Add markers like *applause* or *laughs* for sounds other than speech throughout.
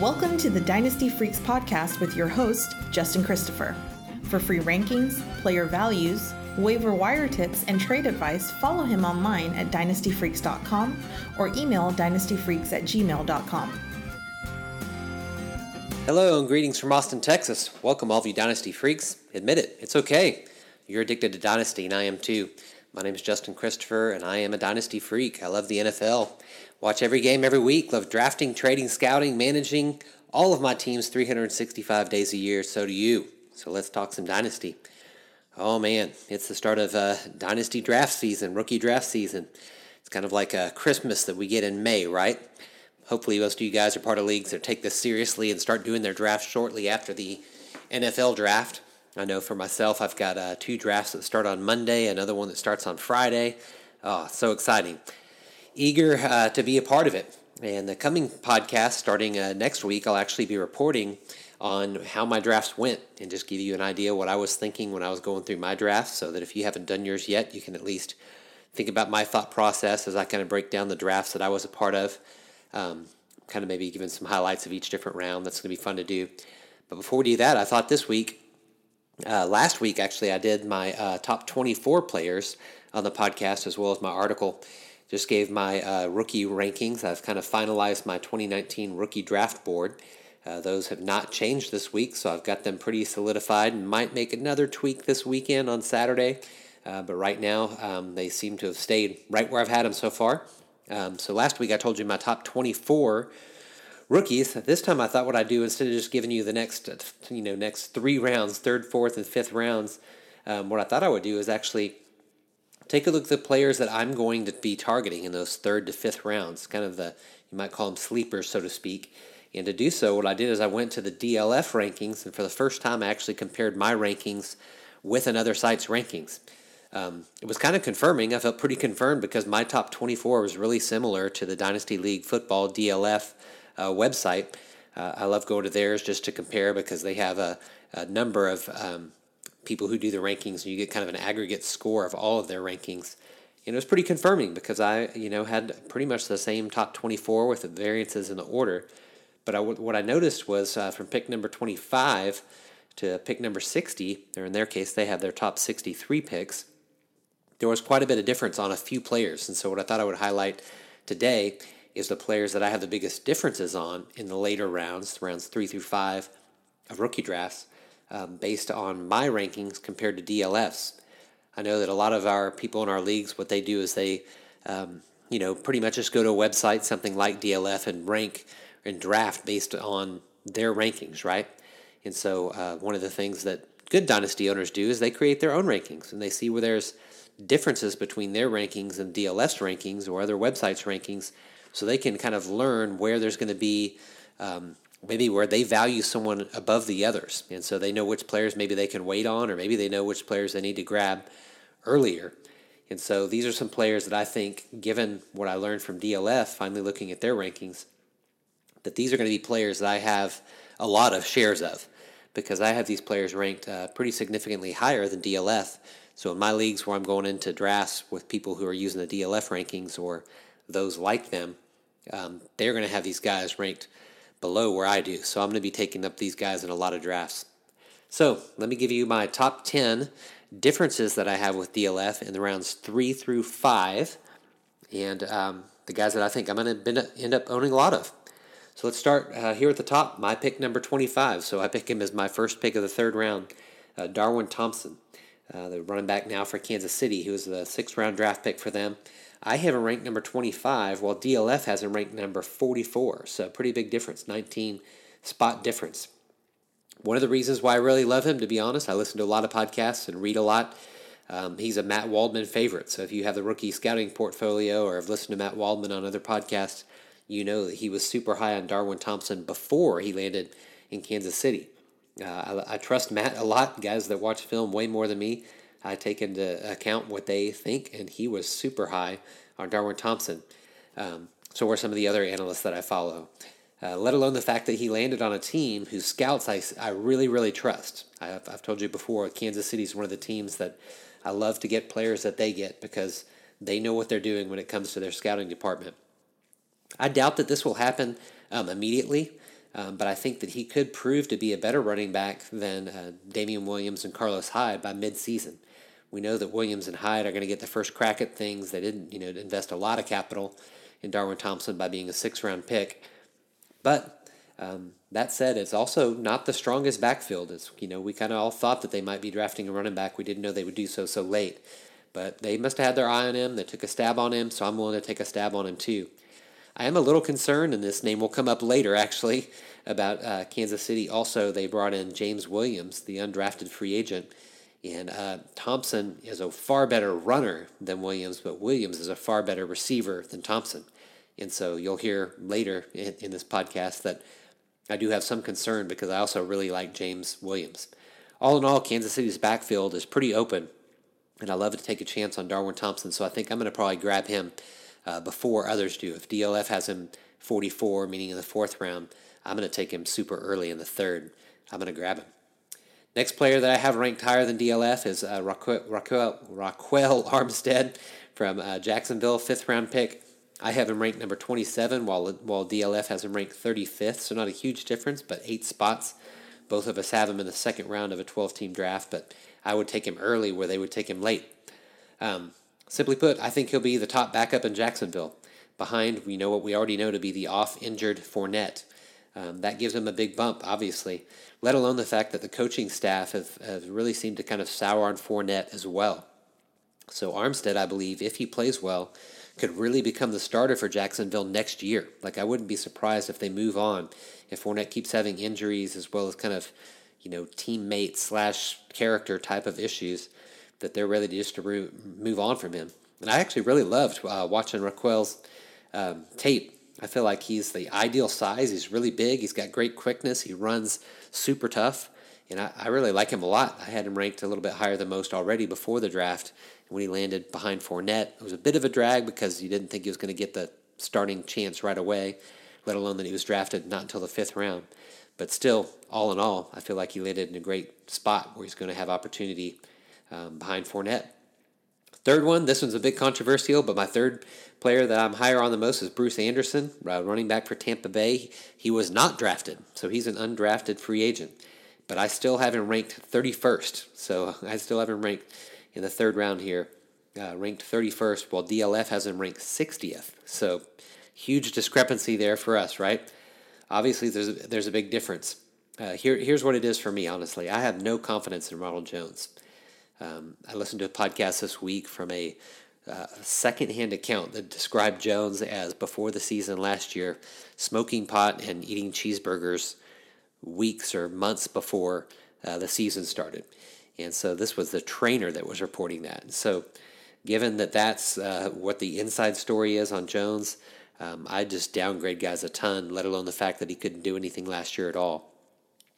Welcome to the Dynasty Freaks podcast with your host, Justin Christopher. For free rankings, player values, waiver wire tips, and trade advice, follow him online at dynastyfreaks.com or email dynastyfreaks at gmail.com. Hello and greetings from Austin, Texas. Welcome, all of you Dynasty freaks. Admit it, it's okay. You're addicted to Dynasty, and I am too. My name is Justin Christopher, and I am a Dynasty freak. I love the NFL. Watch every game every week. Love drafting, trading, scouting, managing all of my teams 365 days a year. So do you. So let's talk some Dynasty. Oh man, it's the start of uh, Dynasty draft season, rookie draft season. It's kind of like a Christmas that we get in May, right? Hopefully, most of you guys are part of leagues that take this seriously and start doing their draft shortly after the NFL draft. I know for myself, I've got uh, two drafts that start on Monday, another one that starts on Friday. Oh, so exciting. Eager uh, to be a part of it. And the coming podcast, starting uh, next week, I'll actually be reporting on how my drafts went and just give you an idea what I was thinking when I was going through my drafts so that if you haven't done yours yet, you can at least think about my thought process as I kind of break down the drafts that I was a part of. Um, kind of maybe giving some highlights of each different round. That's going to be fun to do. But before we do that, I thought this week, uh, last week actually, I did my uh, top 24 players on the podcast as well as my article. Just gave my uh, rookie rankings. I've kind of finalized my 2019 rookie draft board. Uh, those have not changed this week, so I've got them pretty solidified and might make another tweak this weekend on Saturday. Uh, but right now, um, they seem to have stayed right where I've had them so far. Um, so last week I told you my top 24 rookies. This time I thought what I'd do instead of just giving you the next, you know, next three rounds, third, fourth, and fifth rounds, um, what I thought I would do is actually take a look at the players that I'm going to be targeting in those third to fifth rounds, kind of the you might call them sleepers, so to speak. And to do so, what I did is I went to the DLF rankings, and for the first time, I actually compared my rankings with another site's rankings um, it was kind of confirming. I felt pretty confirmed because my top 24 was really similar to the Dynasty League Football DLF uh, website. Uh, I love going to theirs just to compare because they have a, a number of um, people who do the rankings, and you get kind of an aggregate score of all of their rankings. And it was pretty confirming because I, you know, had pretty much the same top 24 with the variances in the order. But I, what I noticed was uh, from pick number 25 to pick number 60, or in their case, they have their top 63 picks there was quite a bit of difference on a few players. And so, what I thought I would highlight today is the players that I have the biggest differences on in the later rounds, rounds three through five of rookie drafts, um, based on my rankings compared to DLFs. I know that a lot of our people in our leagues, what they do is they, um, you know, pretty much just go to a website, something like DLF, and rank and draft based on their rankings, right? And so, uh, one of the things that good dynasty owners do is they create their own rankings and they see where there's differences between their rankings and DLF's rankings or other websites' rankings so they can kind of learn where there's going to be um, maybe where they value someone above the others. And so they know which players maybe they can wait on, or maybe they know which players they need to grab earlier. And so these are some players that I think, given what I learned from DLF, finally looking at their rankings, that these are going to be players that I have a lot of shares of because I have these players ranked uh, pretty significantly higher than DLF so in my leagues where I'm going into drafts with people who are using the DLF rankings or those like them, um, they're going to have these guys ranked below where I do. So I'm going to be taking up these guys in a lot of drafts. So let me give you my top 10 differences that I have with DLF in the rounds three through five, and um, the guys that I think I'm going to end up owning a lot of. So let's start uh, here at the top. My pick number 25. So I pick him as my first pick of the third round, uh, Darwin Thompson. Uh, the running back now for Kansas City, who was the sixth round draft pick for them. I have him ranked number 25, while DLF has him ranked number 44. So, pretty big difference 19 spot difference. One of the reasons why I really love him, to be honest, I listen to a lot of podcasts and read a lot. Um, he's a Matt Waldman favorite. So, if you have the rookie scouting portfolio or have listened to Matt Waldman on other podcasts, you know that he was super high on Darwin Thompson before he landed in Kansas City. Uh, I, I, trust Matt a lot. Guys that watch film way more than me, I take into account what they think, and he was super high on Darwin Thompson. Um, so were some of the other analysts that I follow. Uh, let alone the fact that he landed on a team whose scouts I, I really, really trust. I've, I've told you before, Kansas City is one of the teams that I love to get players that they get because they know what they're doing when it comes to their scouting department. I doubt that this will happen um, immediately Um, but I think that he could prove to be a better running back than uh, Damien Williams and Carlos Hyde by midseason. We know that Williams and Hyde are going to get the first crack at things. They didn't, you know, invest a lot of capital in Darwin Thompson by being a six-round pick. But um, that said, it's also not the strongest backfield. It's, you know, we kind of all thought that they might be drafting a running back. We didn't know they would do so so late. But they must have had their eye on him. They took a stab on him, so I'm willing to take a stab on him too. I am a little concerned, and this name will come up later actually, about uh, Kansas City. Also, they brought in James Williams, the undrafted free agent. And uh, Thompson is a far better runner than Williams, but Williams is a far better receiver than Thompson. And so you'll hear later in, in this podcast that I do have some concern because I also really like James Williams. All in all, Kansas City's backfield is pretty open, and I love to take a chance on Darwin Thompson, so I think I'm going to probably grab him uh, before others do. If DLF has him 44, meaning in the fourth round, I'm going to take him super early in the third. I'm going to grab him. Next player that I have ranked higher than DLF is uh, Ryquell, Ryquell, Ryquell *laughs* Armstead from uh, Jacksonville, fifth round pick. I have him ranked number 27, while while DLF has him ranked 35th. So not a huge difference, but eight spots. Both of us have him in the second round of a 12 team draft, but I would take him early where they would take him late. Um, simply put, I think he'll be the top backup in Jacksonville. Behind, we know what we already know to be the off injured Fournette. Um, that gives him a big bump, obviously, let alone the fact that the coaching staff have, have really seemed to kind of sour on Fournette as well. So Armstead, I believe, if he plays well, could really become the starter for Jacksonville next year. Like I wouldn't be surprised if they move on, if Fournette keeps having injuries as well as kind of, you know, teammate slash character type of issues, that they're ready to just to move on from him. And I actually really loved uh, watching Ryquell's um, tape I feel like he's the ideal size. He's really big. He's got great quickness. He runs super tough. And I, I really like him a lot. I had him ranked a little bit higher than most already before the draft. And when he landed behind Fournette, it was a bit of a drag because you didn't think he was going to get the starting chance right away, let alone that he was drafted not until the fifth round. But still, all in all, I feel like he landed in a great spot where he's going to have opportunity um, behind Fournette. Third one, this one's a bit controversial, but my third player that I'm higher on the most is Bruce Anderson, uh, running back for Tampa Bay. He was not drafted, so he's an undrafted free agent. But I still have him ranked 31st, so I still have him ranked in the third round here, uh, ranked 31st, while DLF has him ranked 60th. So huge discrepancy there for us, right? Obviously, there's a, there's a big difference. Uh, here, here's what it is for me, honestly. I have no confidence in Ronald Jones. Um, I listened to a podcast this week from a uh, secondhand account that described Jones as before the season last year, smoking pot and eating cheeseburgers weeks or months before uh, the season started. And so this was the trainer that was reporting that. So, given that that's uh, what the inside story is on Jones, um, I just downgrade guys a ton, let alone the fact that he couldn't do anything last year at all.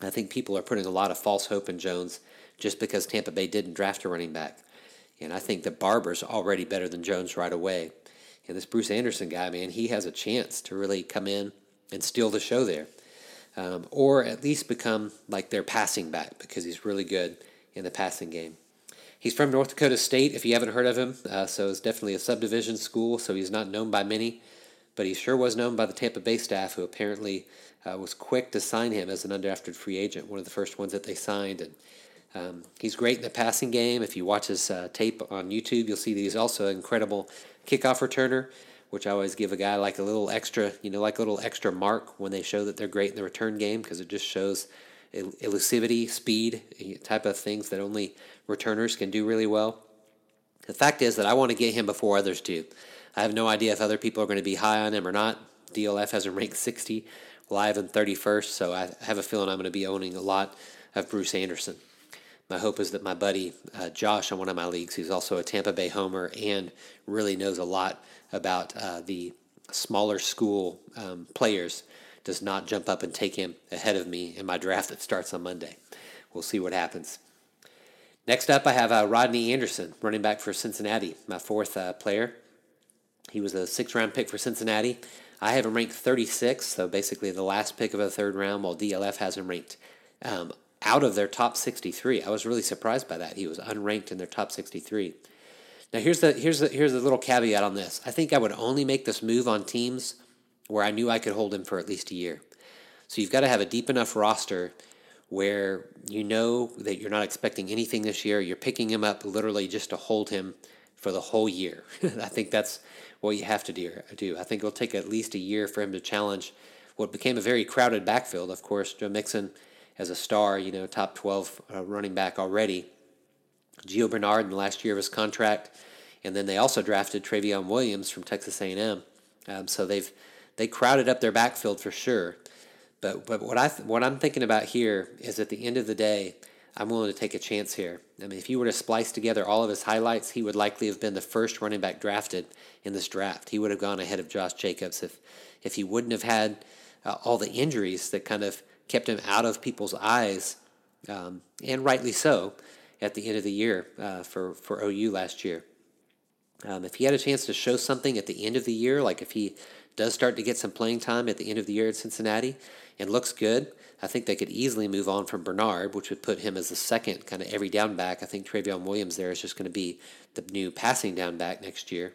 I think people are putting a lot of false hope in Jones just because Tampa Bay didn't draft a running back. And I think that Barber's already better than Jones right away. And this Bruce Anderson guy, man, he has a chance to really come in and steal the show there. Um, or at least become like their passing back because he's really good in the passing game. He's from North Dakota State, if you haven't heard of him. Uh, so it's definitely a subdivision school, so he's not known by many. But he sure was known by the Tampa Bay staff, who apparently uh, was quick to sign him as an undrafted free agent, one of the first ones that they signed. And um, he's great in the passing game. If you watch his uh, tape on YouTube, you'll see that he's also an incredible kickoff returner, which I always give a guy like a little extra, you know, like a little extra mark when they show that they're great in the return game because it just shows elusivity, speed, type of things that only returners can do really well. The fact is that I want to get him before others do. I have no idea if other people are going to be high on him or not. DLF has him ranked 60, live in 31st, so I have a feeling I'm going to be owning a lot of Bruce Anderson. My hope is that my buddy uh, Josh on one of my leagues, who's also a Tampa Bay homer and really knows a lot about uh, the smaller school um, players, does not jump up and take him ahead of me in my draft that starts on Monday. We'll see what happens. Next up, I have uh, Rodney Anderson, running back for Cincinnati, my fourth uh, player. He was a six round pick for Cincinnati. I have him ranked 36, so basically the last pick of the third round, while DLF has him ranked um, out of their top 63. I was really surprised by that. He was unranked in their top 63. Now here's the here's the here's the little caveat on this. I think I would only make this move on teams where I knew I could hold him for at least a year. So you've got to have a deep enough roster where you know that you're not expecting anything this year. You're picking him up literally just to hold him for the whole year. *laughs* I think that's what you have to do. I think it'll take at least a year for him to challenge what became a very crowded backfield. Of course, Joe Mixon as a star, you know, top 12 uh, running back already. Gio Bernard in the last year of his contract, and then they also drafted Trayveon Williams from Texas A&M. Um, so they've they crowded up their backfield for sure. But but what I th- what I'm thinking about here is at the end of the day, I'm willing to take a chance here. I mean, if you were to splice together all of his highlights, he would likely have been the first running back drafted in this draft. He would have gone ahead of Josh Jacobs if if he wouldn't have had uh, all the injuries that kind of kept him out of people's eyes, um, and rightly so, at the end of the year uh, for, for OU last year. Um, if he had a chance to show something at the end of the year, like if he does start to get some playing time at the end of the year at Cincinnati and looks good, I think they could easily move on from Bernard, which would put him as the second kind of every down back. I think Trayveon Williams there is just going to be the new passing down back next year.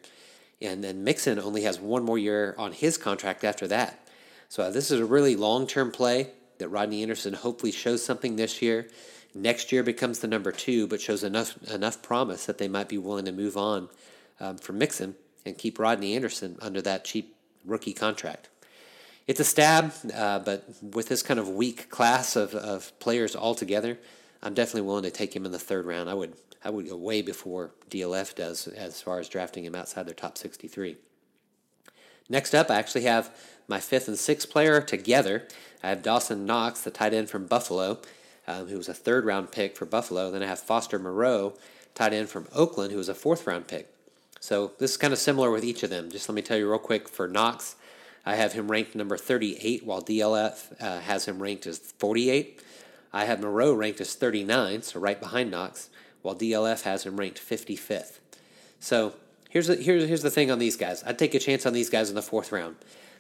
And then Mixon only has one more year on his contract after that. So uh, this is a really long term play that Rodney Anderson hopefully shows something this year. Next year becomes the number two, but shows enough enough promise that they might be willing to move on um, from Mixon and keep Rodney Anderson under that cheap rookie contract. It's a stab, uh, but with this kind of weak class of, of players altogether, I'm definitely willing to take him in the third round. I would I would go way before DLF does as far as drafting him outside their top 63. Next up, I actually have my fifth and sixth player together. I have Dawson Knox, the tight end from Buffalo, um, who was a third round pick for Buffalo. Then I have Foster Moreau, tight end from Oakland, who was a fourth round pick. So this is kind of similar with each of them. Just let me tell you real quick for Knox, I have him ranked number 38, while DLF uh, has him ranked as 48. I have Moreau ranked as 39, so right behind Knox, while DLF has him ranked 55th. So here's the, here's, here's the thing on these guys. I'd take a chance on these guys in the fourth round.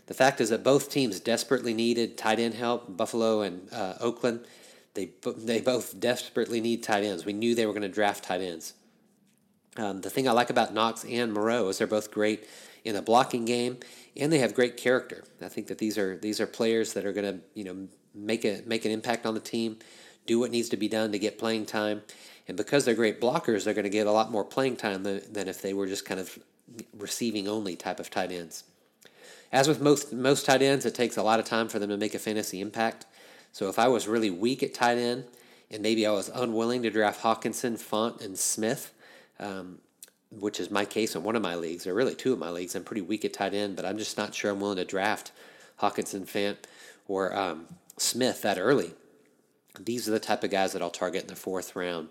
The fact is that both teams desperately needed tight end help. Buffalo and uh, Oakland, they they both desperately need tight ends. We knew they were going to draft tight ends. Um, the thing I like about Knox and Moreau is they're both great in the blocking game, and they have great character. I think that these are these are players that are going to you know make a make an impact on the team, do what needs to be done to get playing time, and because they're great blockers, they're going to get a lot more playing time than, than if they were just kind of receiving only type of tight ends. As with most most tight ends, it takes a lot of time for them to make a fantasy impact. So if I was really weak at tight end, and maybe I was unwilling to draft Hockenson, Fant, and Smith, um, which is my case in one of my leagues, or really two of my leagues, I'm pretty weak at tight end, but I'm just not sure I'm willing to draft Hockenson, Fant, or um, Smith that early. These are the type of guys that I'll target in the fourth round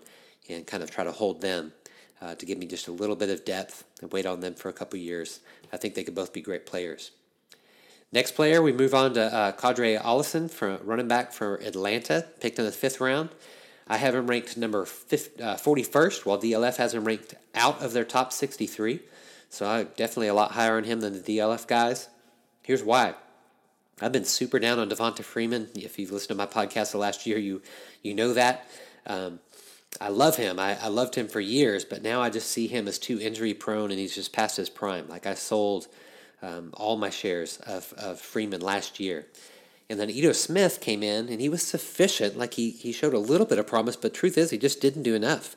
and kind of try to hold them uh, to give me just a little bit of depth and wait on them for a couple years. I think they could both be great players. Next player, we move on to uh, Qadree Ollison, for running back for Atlanta, picked in the fifth round. I have him ranked number 50, uh, 41st, while DLF has him ranked out of their top 63. So I'm definitely a lot higher on him than the DLF guys. Here's why. I've been super down on Devonta Freeman. If you've listened to my podcast the last year, you you know that. Um, I love him. I, I loved him for years, but now I just see him as too injury prone and he's just past his prime. Like I sold – um, all my shares of, of Freeman last year. And then Ito Smith came in and he was sufficient. Like he, he showed a little bit of promise, but truth is he just didn't do enough.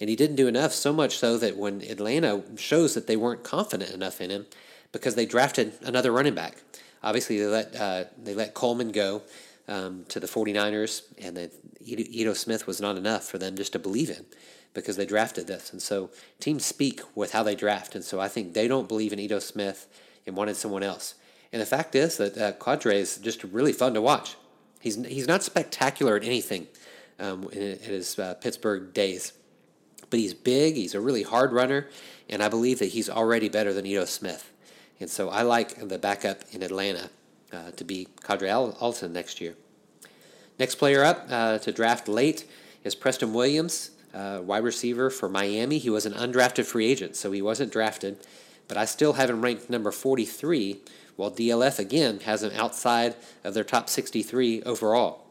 And he didn't do enough so much so that when Atlanta shows that they weren't confident enough in him because they drafted another running back. Obviously, they let, uh, they let Coleman go um, to the 49ers, and then Ito Smith was not enough for them just to believe in because they drafted this. And so teams speak with how they draft. And so I think they don't believe in Ito Smith and wanted someone else. And the fact is that uh, is just really fun to watch. He's, he's not spectacular at anything um, in, in, his uh, Pittsburgh days, but he's big, he's a really hard runner, and I believe that he's already better than Ito Smith. And so I like the backup in Atlanta uh, to be Qadree Ollison next year. Next player up uh, to draft late is Preston Williams, uh, wide receiver for Miami. He was an undrafted free agent, so he wasn't drafted but I still have him ranked number 43, while DLF again has him outside of their top 63 overall.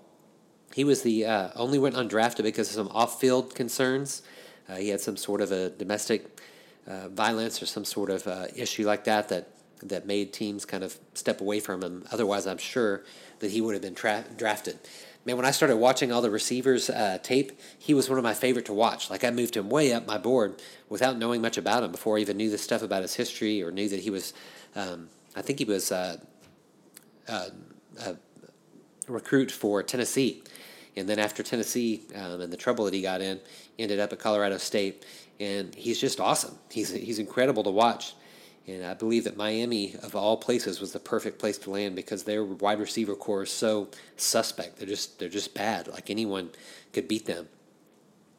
He was the uh, only went undrafted because of some off-field concerns. Uh, he had some sort of a domestic uh, violence or some sort of uh, issue like that that that made teams kind of step away from him. Otherwise, I'm sure that he would have been tra- drafted. Man, when I started watching all the receivers uh, tape, he was one of my favorite to watch. Like I moved him way up my board without knowing much about him before I even knew the stuff about his history or knew that he was. Um, I think he was uh, uh, a recruit for Tennessee, and then after Tennessee um, and the trouble that he got in, ended up at Colorado State, and he's just awesome. He's he's incredible to watch. And I believe that Miami, of all places, was the perfect place to land because their wide receiver corps is so suspect. They're just they're just bad. Like anyone could beat them.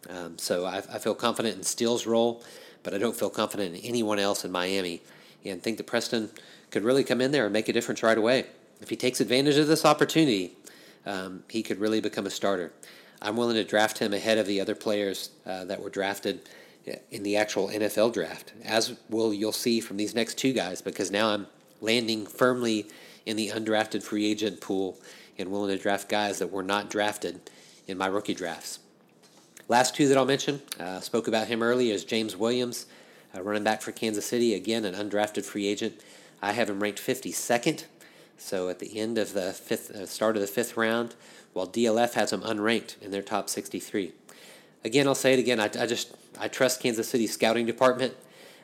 Um, so I, I, feel confident in Steele's role, but I don't feel confident in anyone else in Miami. And think that Preston could really come in there and make a difference right away. If he takes advantage of this opportunity, um, he could really become a starter. I'm willing to draft him ahead of the other players uh, that were drafted in the actual NFL draft, as will you'll see from these next two guys, because now I'm landing firmly in the undrafted free agent pool and willing to draft guys that were not drafted in my rookie drafts. Last two that I'll mention, uh, spoke about him earlier, is James Williams, uh, running back for Kansas City, again an undrafted free agent. I have him ranked 52nd, so at the end of the fifth, uh, start of the fifth round, while DLF has him unranked in their top 63. Again, I'll say it again. I, I just I trust Kansas City's scouting department.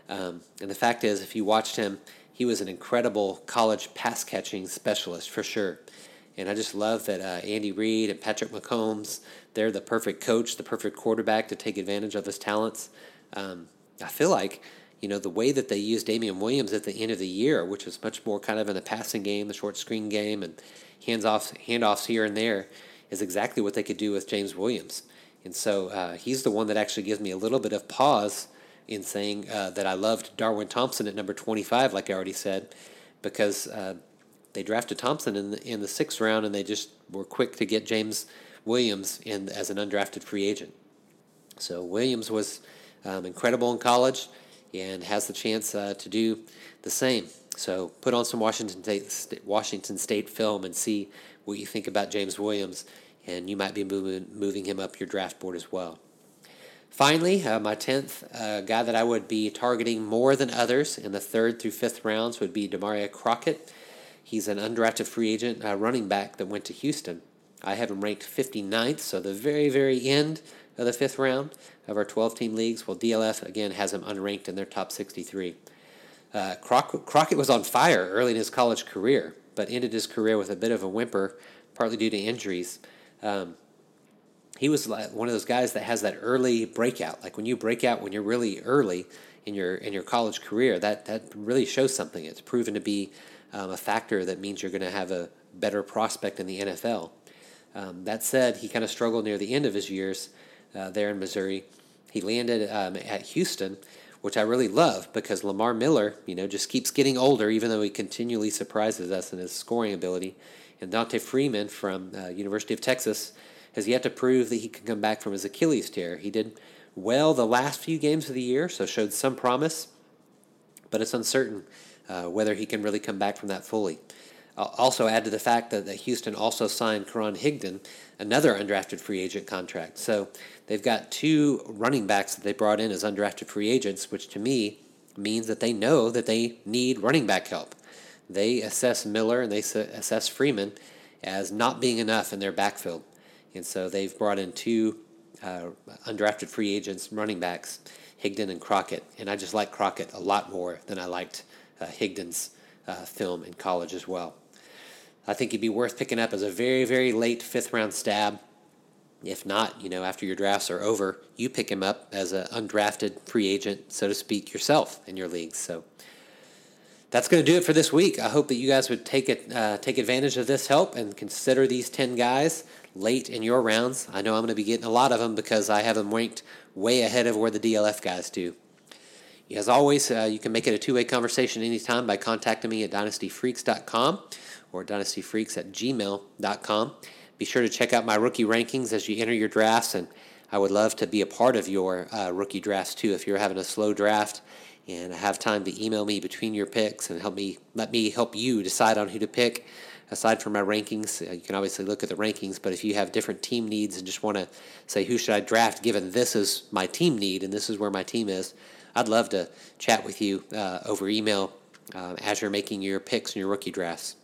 Um, and the fact is, if you watched him, he was an incredible college pass catching specialist for sure. And I just love that uh, Andy Reid and Patrick Mahomes, they're the perfect coach, the perfect quarterback to take advantage of his talents. Um, I feel like, you know, the way that they used Damien Williams at the end of the year, which was much more kind of in the passing game, the short screen game, and hands off, handoffs here and there, is exactly what they could do with James Williams. And so uh, he's the one that actually gives me a little bit of pause in saying uh, that I loved Darwin Thompson at number 25, like I already said, because uh, they drafted Thompson in the, in the sixth round and they just were quick to get James Williams in as an undrafted free agent. So Williams was um, incredible in college and has the chance uh, to do the same. So put on some Washington State, Washington State film and see what you think about James Williams and you might be moving, moving him up your draft board as well. Finally, uh, my 10th uh, guy that I would be targeting more than others in the third through fifth rounds would be Damarea Crockett. He's an undrafted free agent uh, running back that went to Houston. I have him ranked 59th, so the very, very end of the fifth round of our 12 team leagues, while DLF again has him unranked in their top 63. Uh, Croc- Crockett was on fire early in his college career, but ended his career with a bit of a whimper, partly due to injuries. Um, he was like one of those guys that has that early breakout. Like when you break out when you're really early in your in your college career, that that really shows something. It's proven to be um, a factor that means you're going to have a better prospect in the NFL. Um, that said, he kind of struggled near the end of his years uh, there in Missouri. He landed um, at Houston, which I really love because Lamar Miller, you know, just keeps getting older, even though he continually surprises us in his scoring ability. And D'Onta Foreman from uh, University of Texas has yet to prove that he can come back from his Achilles tear. He did well the last few games of the year, so showed some promise, but it's uncertain uh, whether he can really come back from that fully. I'll also add to the fact that, that Houston also signed Karan Higdon, another undrafted free agent contract. So they've got two running backs that they brought in as undrafted free agents, which to me means that they know that they need running back help they assess Miller and they assess Foreman as not being enough in their backfield. And so they've brought in two uh, undrafted free agents, running backs, Higdon and Crockett. And I just like Crockett a lot more than I liked uh, Higdon's uh, film in college as well. I think he'd be worth picking up as a very, very late fifth round stab. If not, you know, after your drafts are over, you pick him up as an undrafted free agent, so to speak, yourself in your leagues. So that's going to do it for this week. I hope that you guys would take it, uh, take advantage of this help and consider these ten guys late in your rounds. I know I'm going to be getting a lot of them because I have them ranked way ahead of where the DLF guys do. As always, uh, you can make it a two way conversation anytime by contacting me at dynastyfreaks.com or dynastyfreaks at gmail.com. Be sure to check out my rookie rankings as you enter your drafts, and I would love to be a part of your uh, rookie drafts too. If you're having a slow draft and have time to email me between your picks and help me let me help you decide on who to pick. Aside from my rankings, uh, you can obviously look at the rankings, but if you have different team needs and just want to say who should I draft given this is my team need and this is where my team is, I'd love to chat with you uh, over email um, as you're making your picks and your rookie drafts.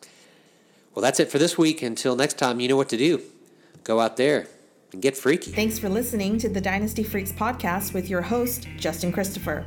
Well, that's it for this week. Until next time, you know what to do. Go out there and get freaky. Thanks for listening to the Dynasty Freaks podcast with your host, Justin Christopher.